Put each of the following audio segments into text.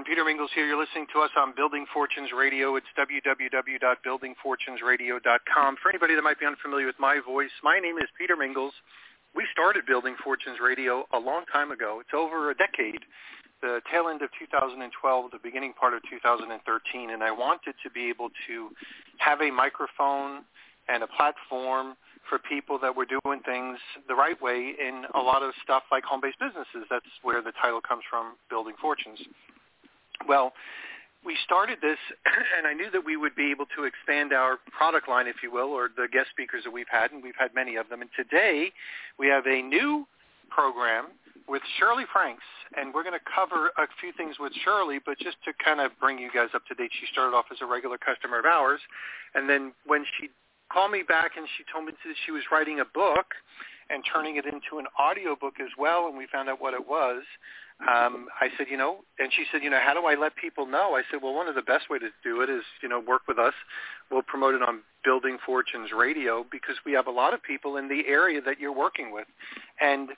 Everyone. Peter Mingils here. You're listening to us on Building Fortunes Radio. It's www.buildingfortunesradio.com. For anybody that might be unfamiliar with my voice, my name is Peter Mingils. We started Building Fortunes Radio a long time ago. It's over a decade, the tail end of 2012, the beginning part of 2013, and I wanted to be able to have a microphone and a platform for people that were doing things the right way in a lot of stuff like home-based businesses. That's where the title comes from, Building Fortunes. Well, we started this, and I knew that we would be able to expand our product line, if you will, or the guest speakers that we've had, and we've had many of them. And today we have a new program with Shirley Franks, and we're going to cover a few things with Shirley, but just to kind of bring you guys up to date, she started off as a regular customer of ours, and then when she called me back and she told me that she was writing a book and turning it into an audio book as well, and we found out what it was. Um, I said, you know, and she said, you know, how do I let people know? I said, well, one of the best way to do it is, you know, work with us. We'll promote it on Building Fortunes Radio because we have a lot of people in the area that you're working with, and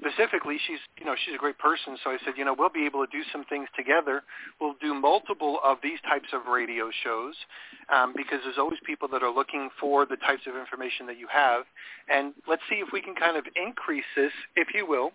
specifically, she's you know she's a great person. So I said, you know, we'll be able to do some things together. We'll do multiple of these types of radio shows um, because there's always people that are looking for the types of information that you have. And let's see if we can kind of increase this, if you will,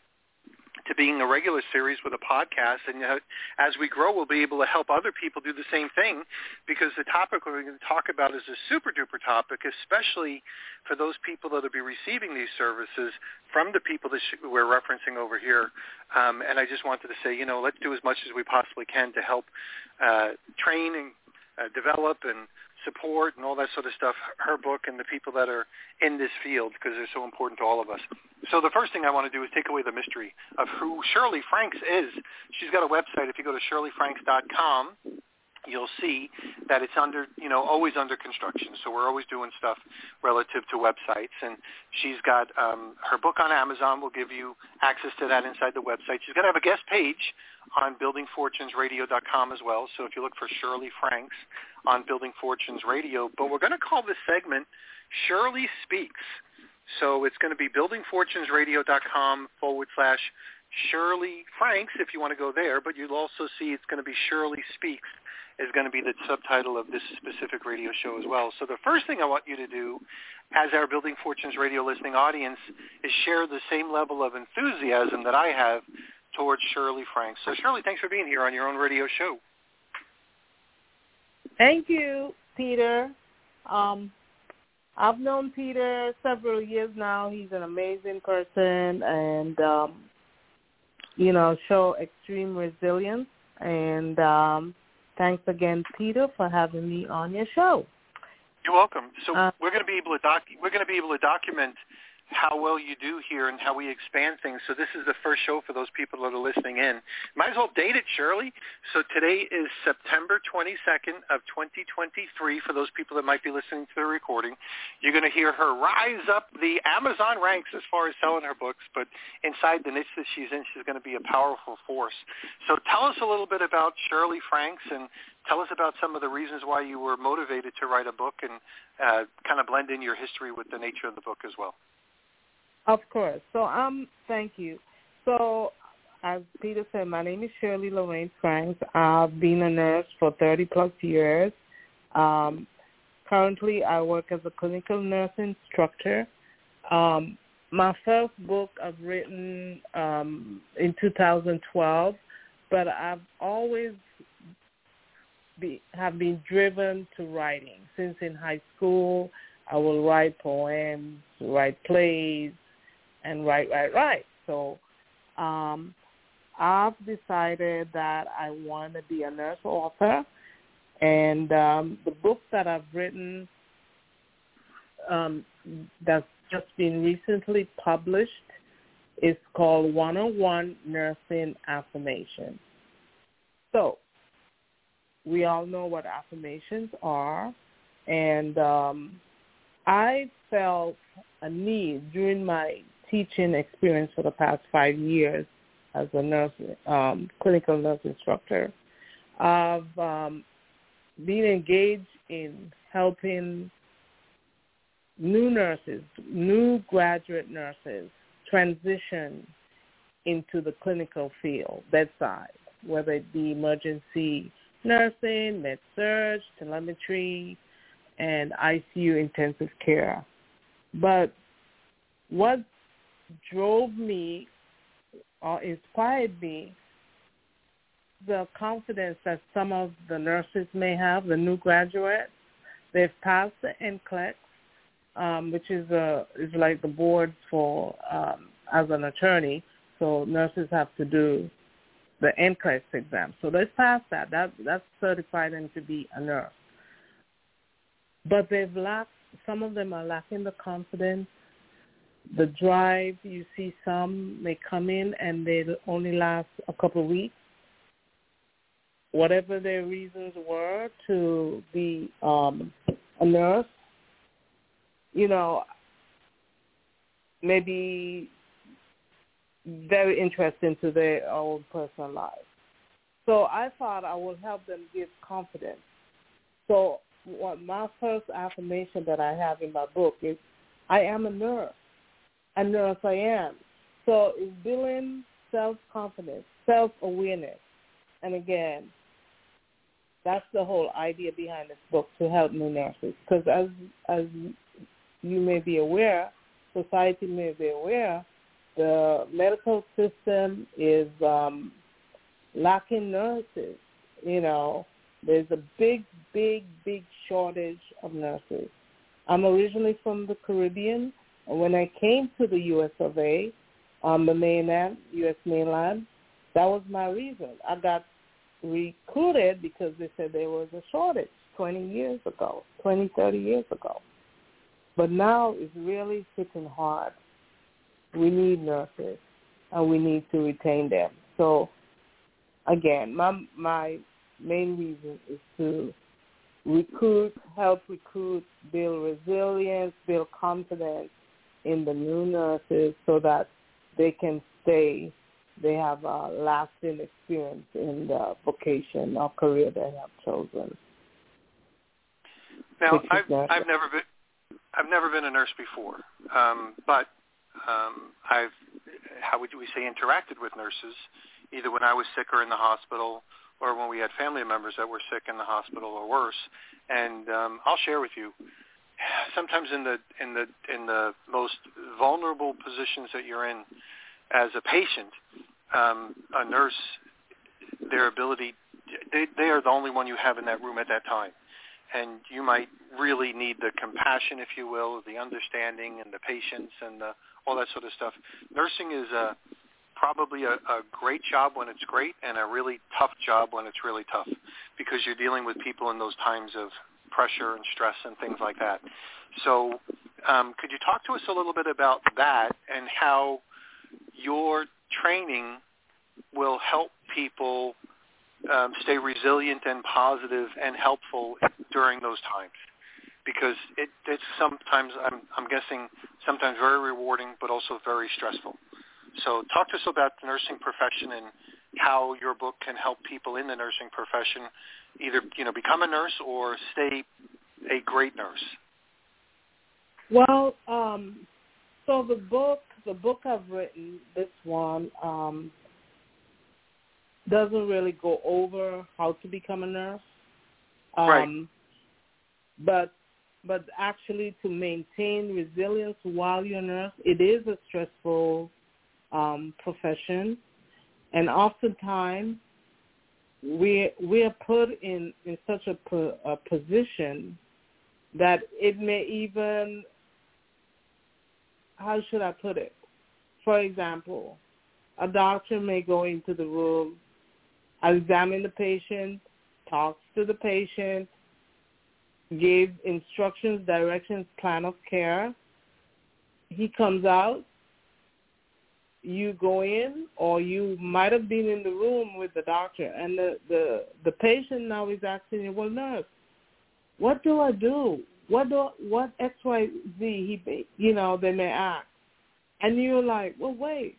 to being a regular series with a podcast. And uh, as we grow, we'll be able to help other people do the same thing because the topic we're going to talk about is a super duper topic, especially for those people that will be receiving these services from the people that we're referencing over here. Um, and I just wanted to say, you know, let's do as much as we possibly can to help uh, train and uh, develop and support and all that sort of stuff, her book and the people that are in this field because they're so important to all of us. So the first thing I want to do is take away the mystery of who Shirley Franks is. She's got a website. If you go to shirleyfranks.com, you'll see that it's under, you know, always under construction. So we're always doing stuff relative to websites. And she's got um, her book on Amazon. will give you access to that inside the website. She's going to have a guest page on buildingfortunesradio.com as well. So if you look for Shirley Franks on Building Fortunes Radio, but we're going to call this segment Shirley Speaks. So it's going to be buildingfortunesradio.com forward slash Shirley Franks if you want to go there, but you'll also see it's going to be Shirley Speaks is going to be the subtitle of this specific radio show as well. So the first thing I want you to do as our Building Fortunes radio listening audience is share the same level of enthusiasm that I have towards Shirley Franks. So Shirley, thanks for being here on your own radio show. Thank you, Peter. Um, I've known Peter several years now. He's an amazing person and, um, you know, show extreme resilience. And um, thanks again, Peter, for having me on your show. You're welcome. So uh, we're going to be able to doc- we're going to be able to document how well you do here and how we expand things. So this is the first show for those people that are listening in. Might as well date it, Shirley. So today is September 22nd of 2023 for those people that might be listening to the recording. You're going to hear her rise up the Amazon ranks as far as selling her books, but inside the niche that she's in, she's going to be a powerful force. So tell us a little bit about Shirley Franks and tell us about some of the reasons why you were motivated to write a book and uh, kind of blend in your history with the nature of the book as well. Of course. So um, thank you. So as Peter said, my name is Shirley Lorraine Franks. I've been a nurse for 30 plus years. Um, currently, I work as a clinical nurse instructor. Um, my first book I've written um, in 2012, but I've always be, have been driven to writing. Since in high school, I will write poems, write plays, and right, right, right. So um, I've decided that I want to be a nurse author, and um, the book that I've written um, that's just been recently published is called 101 Nursing Affirmation. So we all know what affirmations are, and um, I felt a need during my teaching experience for the past five years as a nurse, um, clinical nurse instructor, of um, being engaged in helping new nurses, new graduate nurses transition into the clinical field, bedside, whether it be emergency nursing, med surg, telemetry, and ICU intensive care. But what drove me or inspired me the confidence that some of the nurses may have, the new graduates. They've passed the NCLEX, um, which is a is like the board for um, as an attorney. So nurses have to do the NCLEX exam. So they've passed that. That that's certified them to be a nurse. But they've lacked. Some of them are lacking the confidence, the drive. You see, some may come in and they only last a couple of weeks whatever their reasons were to be um, a nurse, you know, maybe very interesting to their own personal life. So I thought I would help them give confidence. So what my first affirmation that I have in my book is, I am a nurse. A nurse I am. So it's building self-confidence, self-awareness. And again, that's the whole idea behind this book to help new nurses. Because as as you may be aware, society may be aware, the medical system is um, lacking nurses. You know, there's a big, big, big shortage of nurses. I'm originally from the Caribbean, and when I came to the U.S. of A, on the mainland, U.S. mainland, that was my reason. I got recruited because they said there was a shortage 20 years ago, 20, 30 years ago. But now it's really hitting hard. We need nurses and we need to retain them. So again, my my main reason is to recruit, help recruit, build resilience, build confidence in the new nurses so that they can stay they have a lasting experience in the vocation or career they have chosen. Now, I've, I've never been I've never been a nurse before, um, but um, I've how would we say interacted with nurses either when I was sick or in the hospital, or when we had family members that were sick in the hospital or worse. And um, I'll share with you. Sometimes in the in the in the most vulnerable positions that you're in, as a patient, um, a nurse, their ability, they, they are the only one you have in that room at that time. And you might really need the compassion, if you will, the understanding and the patience and the, all that sort of stuff. Nursing is a, probably a, a great job when it's great and a really tough job when it's really tough because you're dealing with people in those times of pressure and stress and things like that. So um, could you talk to us a little bit about that and how your training will help people um, stay resilient and positive and helpful during those times because it, it's sometimes I'm, I'm guessing sometimes very rewarding but also very stressful. So talk to us about the nursing profession and how your book can help people in the nursing profession either you know become a nurse or stay a great nurse. Well, um, so the book the book I've written, this one, um, doesn't really go over how to become a nurse. Um, right. But but actually to maintain resilience while you're a nurse, it is a stressful um, profession, and oftentimes we we are put in in such a, a position that it may even how should I put it? For example, a doctor may go into the room, examine the patient, talks to the patient, give instructions, directions, plan of care. He comes out. You go in or you might have been in the room with the doctor and the the the patient now is asking you well nurse what do i do? What do what x y z he you know they may ask. And you're like well wait.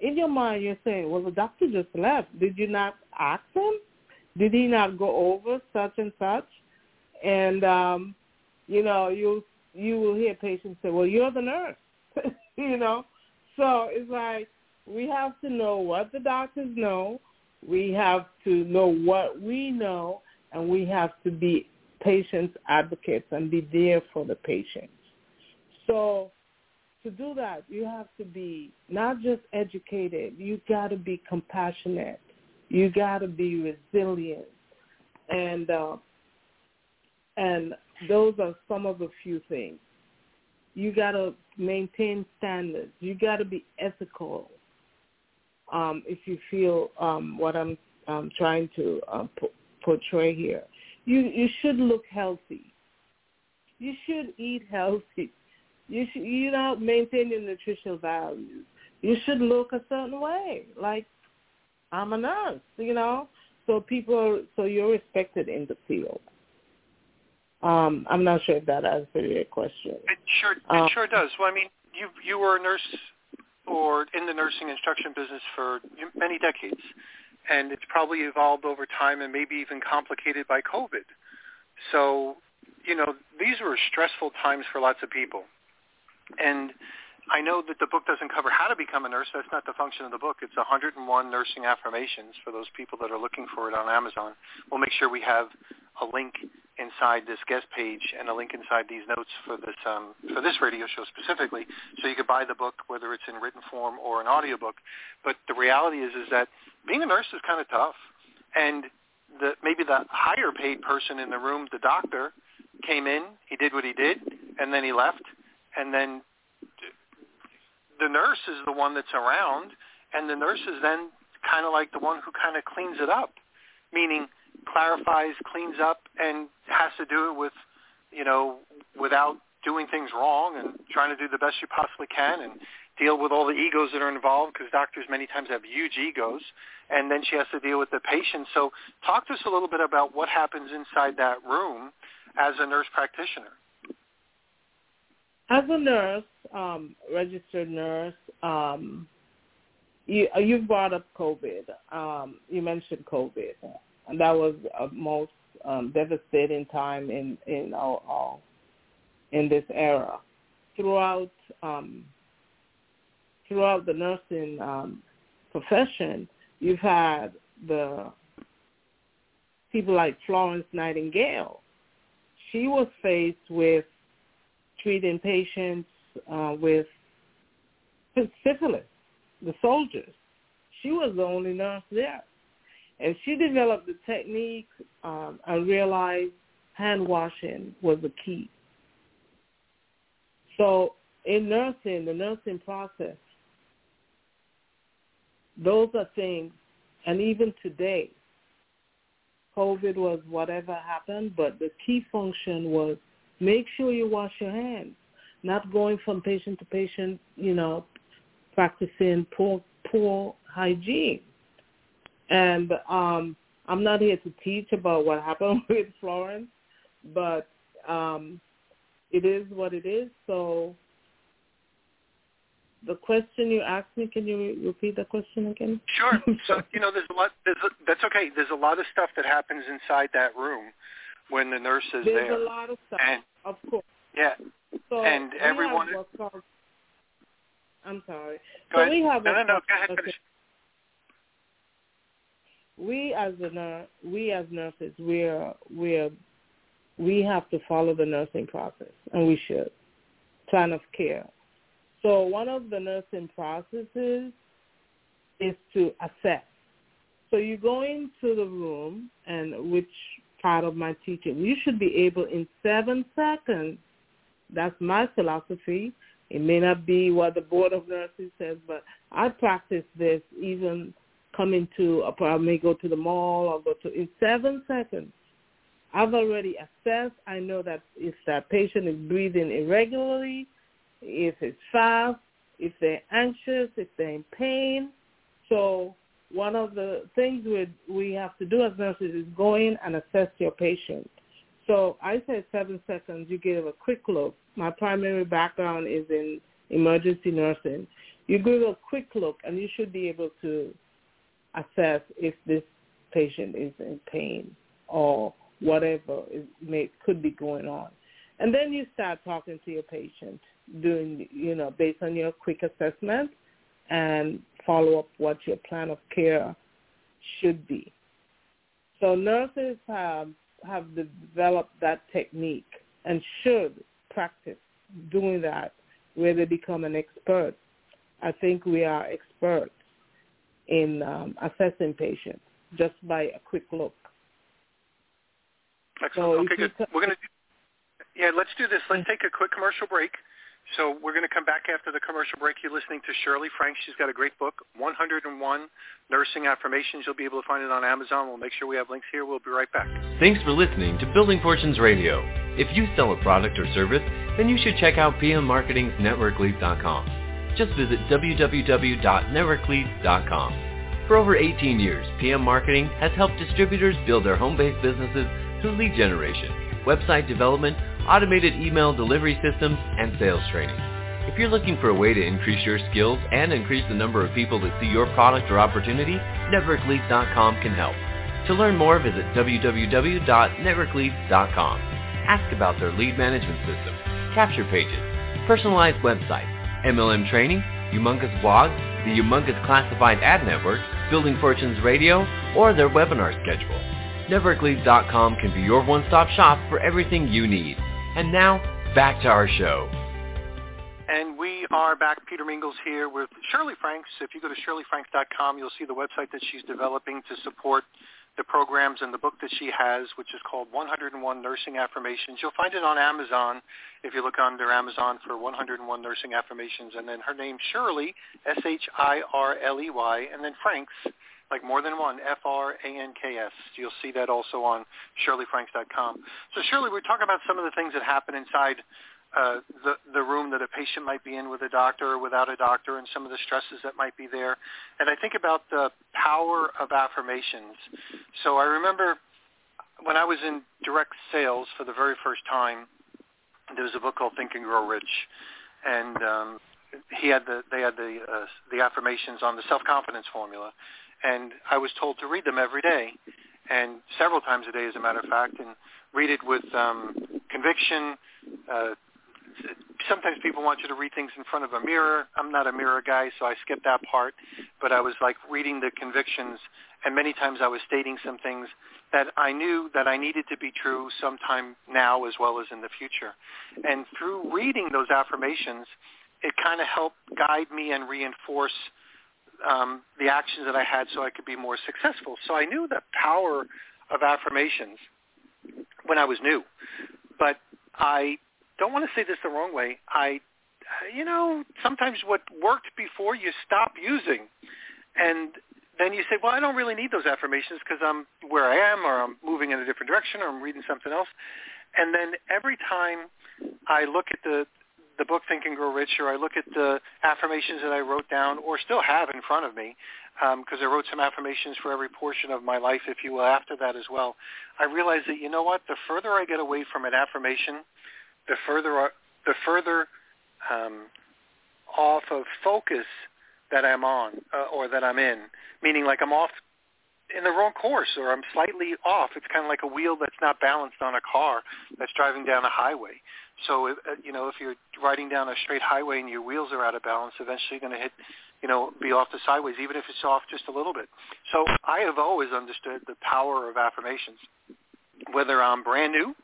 In your mind you're saying well the doctor just left. Did you not ask him? Did he not go over such and such and um you know you you will hear patients say well you're the nurse you know so it's like we have to know what the doctors know. We have to know what we know, and we have to be patients advocates and be there for the patients. So to do that, you have to be not just educated. You got to be compassionate. You got to be resilient, and uh, and those are some of the few things. You got to maintain standards. You got to be ethical. Um, if you feel um, what I'm um, trying to uh, p- portray here, you you should look healthy. You should eat healthy. You should you know maintain your nutritional values. You should look a certain way. Like I'm a nurse, you know. So people, so you're respected in the field. Um, I'm not sure if that answered your question. It sure it um, sure does. Well, I mean, you you were a nurse or in the nursing instruction business for many decades, and it's probably evolved over time and maybe even complicated by COVID. So, you know, these were stressful times for lots of people, and I know that the book doesn't cover how to become a nurse. That's not the function of the book. It's 101 nursing affirmations for those people that are looking for it on Amazon. We'll make sure we have a link inside this guest page and a link inside these notes for this um, for this radio show specifically, so you could buy the book whether it's in written form or an audiobook. But the reality is is that being a nurse is kind of tough, and the maybe the higher paid person in the room, the doctor, came in, he did what he did, and then he left, and then the nurse is the one that's around, and the nurse is then kind of like the one who kind of cleans it up, meaning clarifies, cleans up, and has to do it with, you know, without doing things wrong and trying to do the best you possibly can and deal with all the egos that are involved because doctors many times have huge egos and then she has to deal with the patient. So talk to us a little bit about what happens inside that room as a nurse practitioner. As a nurse, um, registered nurse, um, you, you brought up COVID. Um, you mentioned COVID that was a most um, devastating time in in our, our in this era. Throughout um, throughout the nursing um, profession, you've had the people like Florence Nightingale. She was faced with treating patients uh, with syphilis, the soldiers. She was the only nurse there. And she developed the technique um, and realized hand washing was the key. So in nursing, the nursing process, those are things, and even today, COVID was whatever happened, but the key function was make sure you wash your hands, not going from patient to patient, you know, practicing poor, poor hygiene. And um, I'm not here to teach about what happened with Florence, but um, it is what it is. So the question you asked me, can you repeat the question again? Sure. so you know, there's a lot. There's a, that's okay. There's a lot of stuff that happens inside that room when the nurse is there's there. There's a lot of stuff, and, of course. Yeah. So and everyone. Called, I'm sorry. Go so ahead. we have no, no, no. Go ahead. Finish we as nurse, we as nurses, we're we're we have to follow the nursing process, and we should plan of care. So one of the nursing processes is to assess. So you go into the room, and which part of my teaching, you should be able in seven seconds. That's my philosophy. It may not be what the board of nurses says, but I practice this even coming to, uh, I may go to the mall or go to, in seven seconds, I've already assessed. I know that if that patient is breathing irregularly, if it's fast, if they're anxious, if they're in pain. So one of the things we we have to do as nurses is go in and assess your patient. So I said seven seconds. You give a quick look. My primary background is in emergency nursing. You give a quick look, and you should be able to assess if this patient is in pain or whatever may could be going on. And then you start talking to your patient, doing you know based on your quick assessment, and follow up what your plan of care should be. So nurses have have developed that technique and should practice doing that where they become an expert. I think we are experts in um, assessing patients just by a quick look. Excellent. So okay, good. We're going to yeah, let's do this. Let's take a quick commercial break. So we're going to come back after the commercial break. You're listening to Shirley Franks. She's got a great book, 101 Nursing Affirmations. You'll be able to find it on Amazon. We'll make sure we have links here. We'll be right back. Thanks for listening to Building Fortunes Radio. If you sell a product or service, then you should check out PM Marketing's NetworkLeads.com. Just visit www.networkleads.com. For over 18 years, PM Marketing has helped distributors build their home-based businesses through lead generation, website development, automated email delivery systems, and sales training. If you're looking for a way to increase your skills and increase the number of people that see your product or opportunity, NetworkLeads.com can help. To learn more, visit www.networkleads.com. Ask about their lead management system, capture pages, personalized website, MLM training, humongous blogs, the humongous classified ad network, Building Fortunes Radio, or their webinar schedule. NetworkLeads.com can be your one-stop shop for everything you need. And now, back to our show. And we are back. Peter Mingils here with Shirley Franks. If you go to shirleyfranks.com, you'll see the website that she's developing to support the programs and the book that she has, which is called 101 Nursing Affirmations. You'll find it on Amazon if you look under Amazon for 101 Nursing Affirmations. And then her name, Shirley, S-H-I-R-L-E-Y, and then Franks, like more than one, F-R-A-N-K-S. You'll see that also on shirleyfranks.com. So Shirley, we're talking about some of the things that happen inside uh, the, the room that a patient might be in with a doctor or without a doctor and some of the stresses that might be there. And I think about the power of affirmations. So I remember when I was in direct sales for the very first time, there was a book called Think and Grow Rich. And um, he had the, they had the, uh, the affirmations on the self-confidence formula and I was told to read them every day, and several times a day, as a matter of fact, and read it with um, conviction. Uh, sometimes people want you to read things in front of a mirror. I'm not a mirror guy, so I skipped that part. But I was like reading the convictions, and many times I was stating some things that I knew that I needed to be true sometime now as well as in the future. And through reading those affirmations, it kind of helped guide me and reinforce um, the actions that I had so I could be more successful. So I knew the power of affirmations when I was new. But I don't want to say this the wrong way. I, you know, sometimes what worked before you stop using. And then you say, well, I don't really need those affirmations because I'm where I am or I'm moving in a different direction or I'm reading something else. And then every time I look at the the book Think and Grow Rich, or I look at the affirmations that I wrote down, or still have in front of me, because um, I wrote some affirmations for every portion of my life, if you will, after that as well. I realize that you know what? The further I get away from an affirmation, the further the further um, off of focus that I'm on uh, or that I'm in. Meaning, like I'm off in the wrong course or I'm slightly off. It's kind of like a wheel that's not balanced on a car that's driving down a highway. So, uh, you know, if you're riding down a straight highway and your wheels are out of balance, eventually you're going to hit, you know, be off the sideways, even if it's off just a little bit. So I have always understood the power of affirmations, whether I'm brand new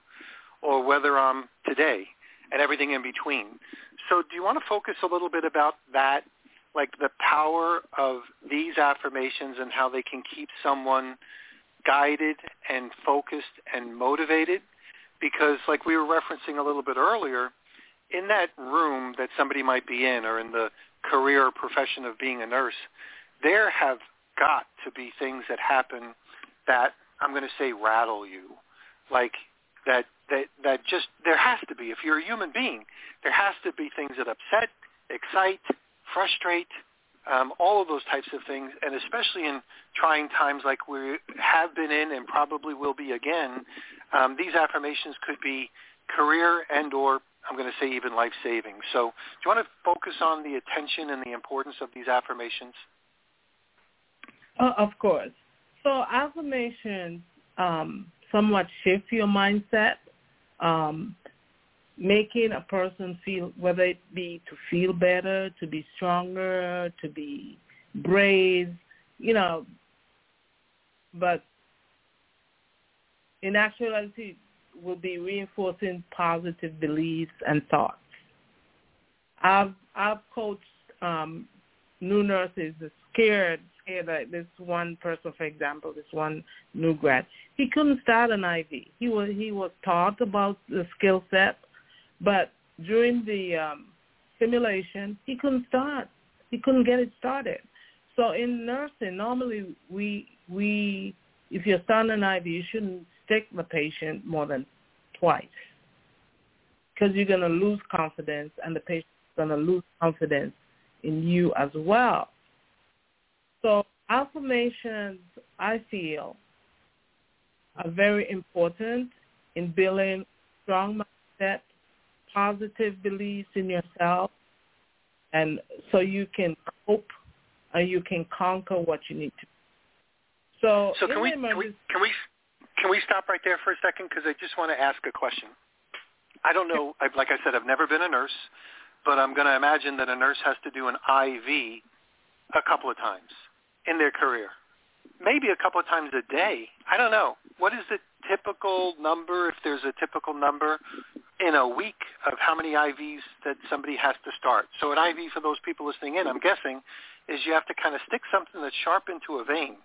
or whether I'm today and everything in between. So do you want to focus a little bit about that, like the power of these affirmations and how they can keep someone guided and focused and motivated? because like we were referencing a little bit earlier, in that room that somebody might be in or in the career or profession of being a nurse, there have got to be things that happen that I'm going to say rattle you. Like that that that just there has to be if you're a human being, there has to be things that upset, excite, frustrate, um, all of those types of things, and especially in trying times like we have been in and probably will be again, um, these affirmations could be career and or I'm going to say even life-saving. So do you want to focus on the attention and the importance of these affirmations? Uh, of course. So affirmations um, somewhat shift your mindset, um, making a person feel, whether it be to feel better, to be stronger, to be brave, you know, but in actuality will be reinforcing positive beliefs and thoughts. I've I've coached um, new nurses scared scared like this one person for example, this one new grad. He couldn't start an IV. He was he was taught about the skill set, but during the um, simulation he couldn't start. He couldn't get it started. So in nursing, normally we we if you're starting an IV, you shouldn't stick the patient more than twice because you're going to lose confidence and the patient's going to lose confidence in you as well. So affirmations, I feel, are very important in building strong mindset, positive beliefs in yourself, and so you can cope and you can conquer what you need to. So, so can we, can we can we can we stop right there for a second? Because I just want to ask a question. I don't know. Like I said, I've never been a nurse, but I'm going to imagine that a nurse has to do an IV a couple of times in their career, maybe a couple of times a day. I don't know. What is the typical number, if there's a typical number, in a week of how many IVs that somebody has to start? So an IV for those people listening in, I'm guessing, is you have to kind of stick something that's sharp into a vein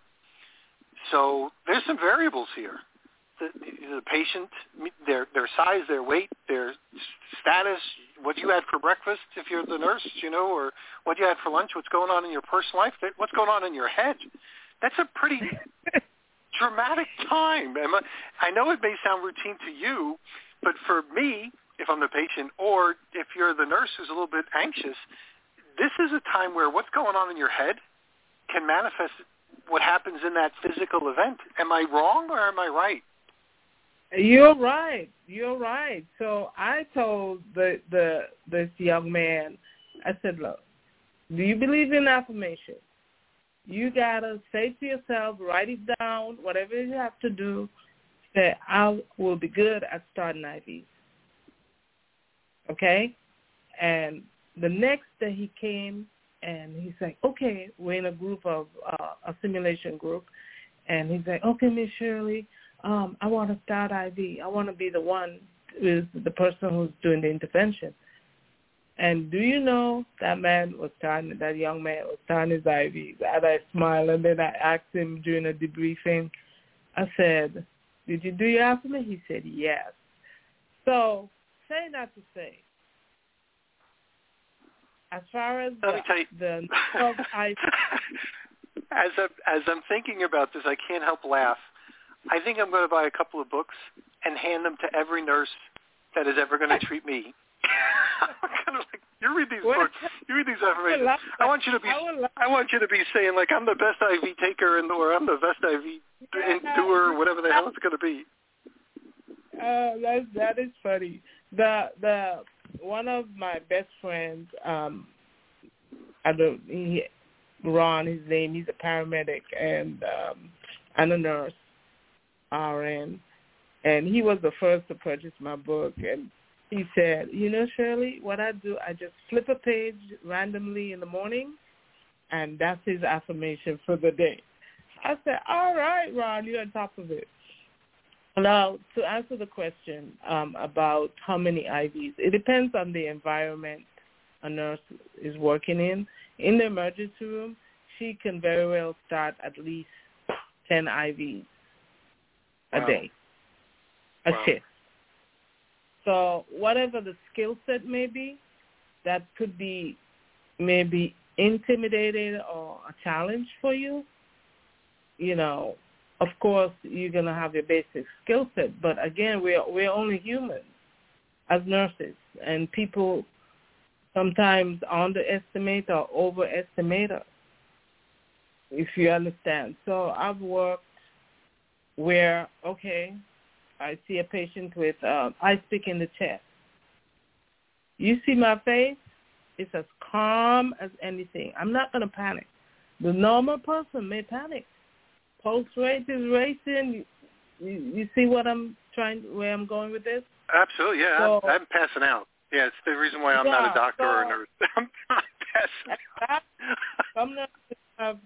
so there's some variables here. The, the patient, their their size, their weight, their status, what you had for breakfast if you're the nurse, you know, or what you had for lunch, what's going on in your personal life, what's going on in your head. That's a pretty dramatic time. I know it may sound routine to you, but for me, if I'm the patient, or if you're the nurse who's a little bit anxious, this is a time where what's going on in your head can manifest what happens in that physical event. Am I wrong or am I right? You're right. You're right. So I told the the this young man, I said, look, do you believe in affirmation? You gotta say to yourself, write it down, whatever you have to do. Say I will be good at starting IVs. Okay, and the next day he came and he's like, okay, we're in a group of uh, a simulation group, and he's like, okay, Miss Shirley, um, I want to start IV. I want to be the one who's the person who's doing the intervention. And do you know that man was starting, that young man was starting his IVs. And I smiled, and then I asked him during a debriefing, I said, did you do your affirmation? He said, yes. So, say that to say, as far as Let the, the I, as I, as I'm thinking about this, I can't help laugh. I think I'm going to buy a couple of books and hand them to every nurse that is ever going to treat me. kind of like, you read these books, you read these affirmations. I want you to be, I want you to be saying like, I'm the best IV taker, and or I'm the best IV doer, whatever the hell it's going to be. Uh, that that is funny. The the one of my best friends, um, I don't, he, Ron, his name, he's a paramedic and um, and a nurse, RN, and he was the first to purchase my book. And he said, you know, Shirley, what I do, I just flip a page randomly in the morning, and that's his affirmation for the day. I said, all right, Ron, you're on top of it. Now, to answer the question um, about how many IVs, it depends on the environment a nurse is working in. In the emergency room, she can very well start at least 10 IVs a wow. day, a wow. shift. So whatever the skill set may be, that could be maybe intimidating or a challenge for you. You know, of course you're going to have your basic skill set, but again, we're we're only humans as nurses, and people sometimes underestimate or overestimate us, if you understand. So I've worked where, okay, I see a patient with uh, ice pick in the chest. You see my face? It's as calm as anything. I'm not going to panic. The normal person may panic. Pulse rate is racing. You, you see what I'm trying, where I'm going with this? Absolutely, yeah. So, I'm, I'm passing out. Yeah, it's the reason why I'm yeah, not a doctor so, or a nurse. I'm not passing out. some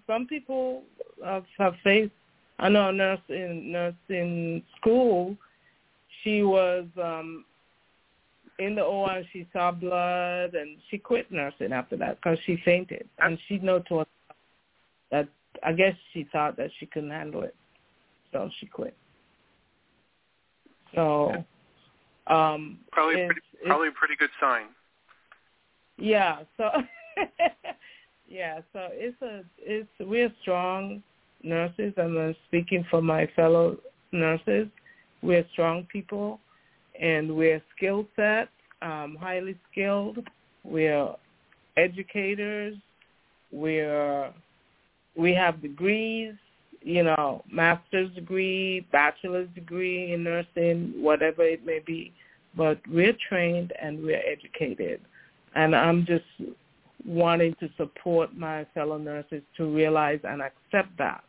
some people have, have faced. I know a nurse in nurse in school. She was um in the OR. She saw blood, and she quit nursing after that because she fainted, and she know to herself that I guess she thought that she couldn't handle it, so she quit. So um probably it's, pretty, probably a pretty good sign. Yeah. So yeah. So it's a it's we're strong nurses. I'm speaking for my fellow nurses. We're strong people, and we're skill set, um, highly skilled. We're educators. We're we have degrees, you know, master's degree, bachelor's degree in nursing, whatever it may be. But we're trained and we're educated. And I'm just wanting to support my fellow nurses to realize and accept that.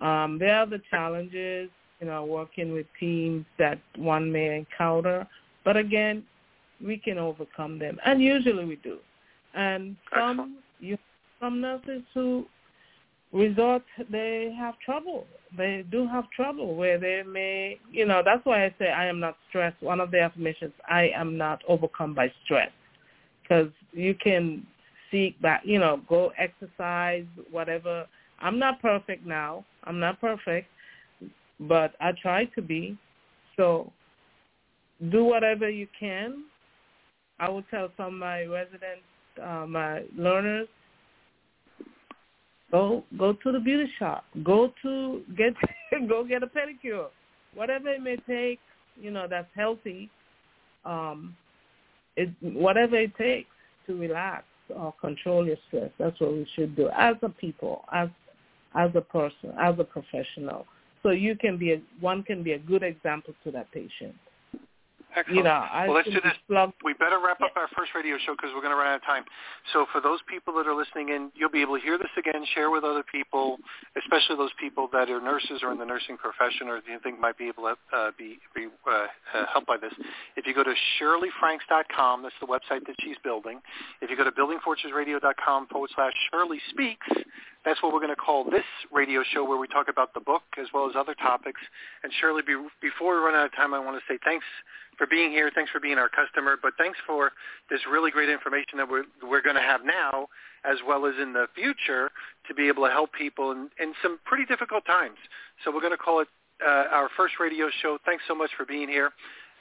Um, there are the challenges, you know, working with teams that one may encounter. But again, we can overcome them. And usually we do. And some you some nurses who resort they have trouble they do have trouble where they may you know that's why i say i am not stressed one of the affirmations i am not overcome by stress because you can seek back you know go exercise whatever i'm not perfect now i'm not perfect but i try to be so do whatever you can i will tell some of my residents uh, my learners Go go to the beauty shop. Go to get go get a pedicure. Whatever it may take, you know, that's healthy. Um, it whatever it takes to relax or control your stress. That's what we should do as a people, as as a person, as a professional. So you can be a, one can be a good example to that patient. Excellent. You know, well, let's do this. Plug- we better wrap up our first radio show because we're going to run out of time. So for those people that are listening in, you'll be able to hear this again, share with other people, especially those people that are nurses or in the nursing profession or you think might be able to uh, be, be uh, uh, helped by this. If you go to shirleyfranks.com, that's the website that she's building. If you go to buildingfortunesradio.com forward slash Shirley Speaks, that's what we're going to call this radio show where we talk about the book as well as other topics. And Shirley, be, before we run out of time, I want to say thanks for being here. Thanks for being our customer. But thanks for this really great information that we're, we're going to have now as well as in the future to be able to help people in, in some pretty difficult times. So we're going to call it uh, our first radio show. Thanks so much for being here.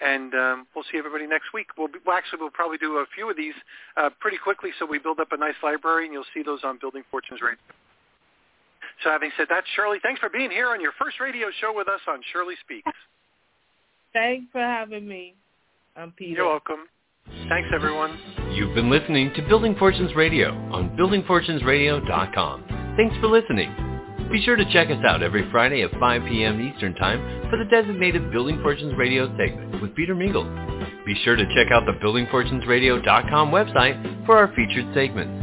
And um, we'll see everybody next week. We'll, be, actually, we'll probably do a few of these uh, pretty quickly so we build up a nice library, and you'll see those on Building Fortunes Radio. So having said that, Shirley, thanks for being here on your first radio show with us on Shirley Speaks. Thanks for having me. I'm Peter. You're welcome. Thanks, everyone. You've been listening to Building Fortunes Radio on buildingfortunesradio.com. Thanks for listening. Be sure to check us out every Friday at 5 p.m. Eastern Time for the designated Building Fortunes Radio segment with Peter Mingils. Be sure to check out the buildingfortunesradio.com website for our featured segments.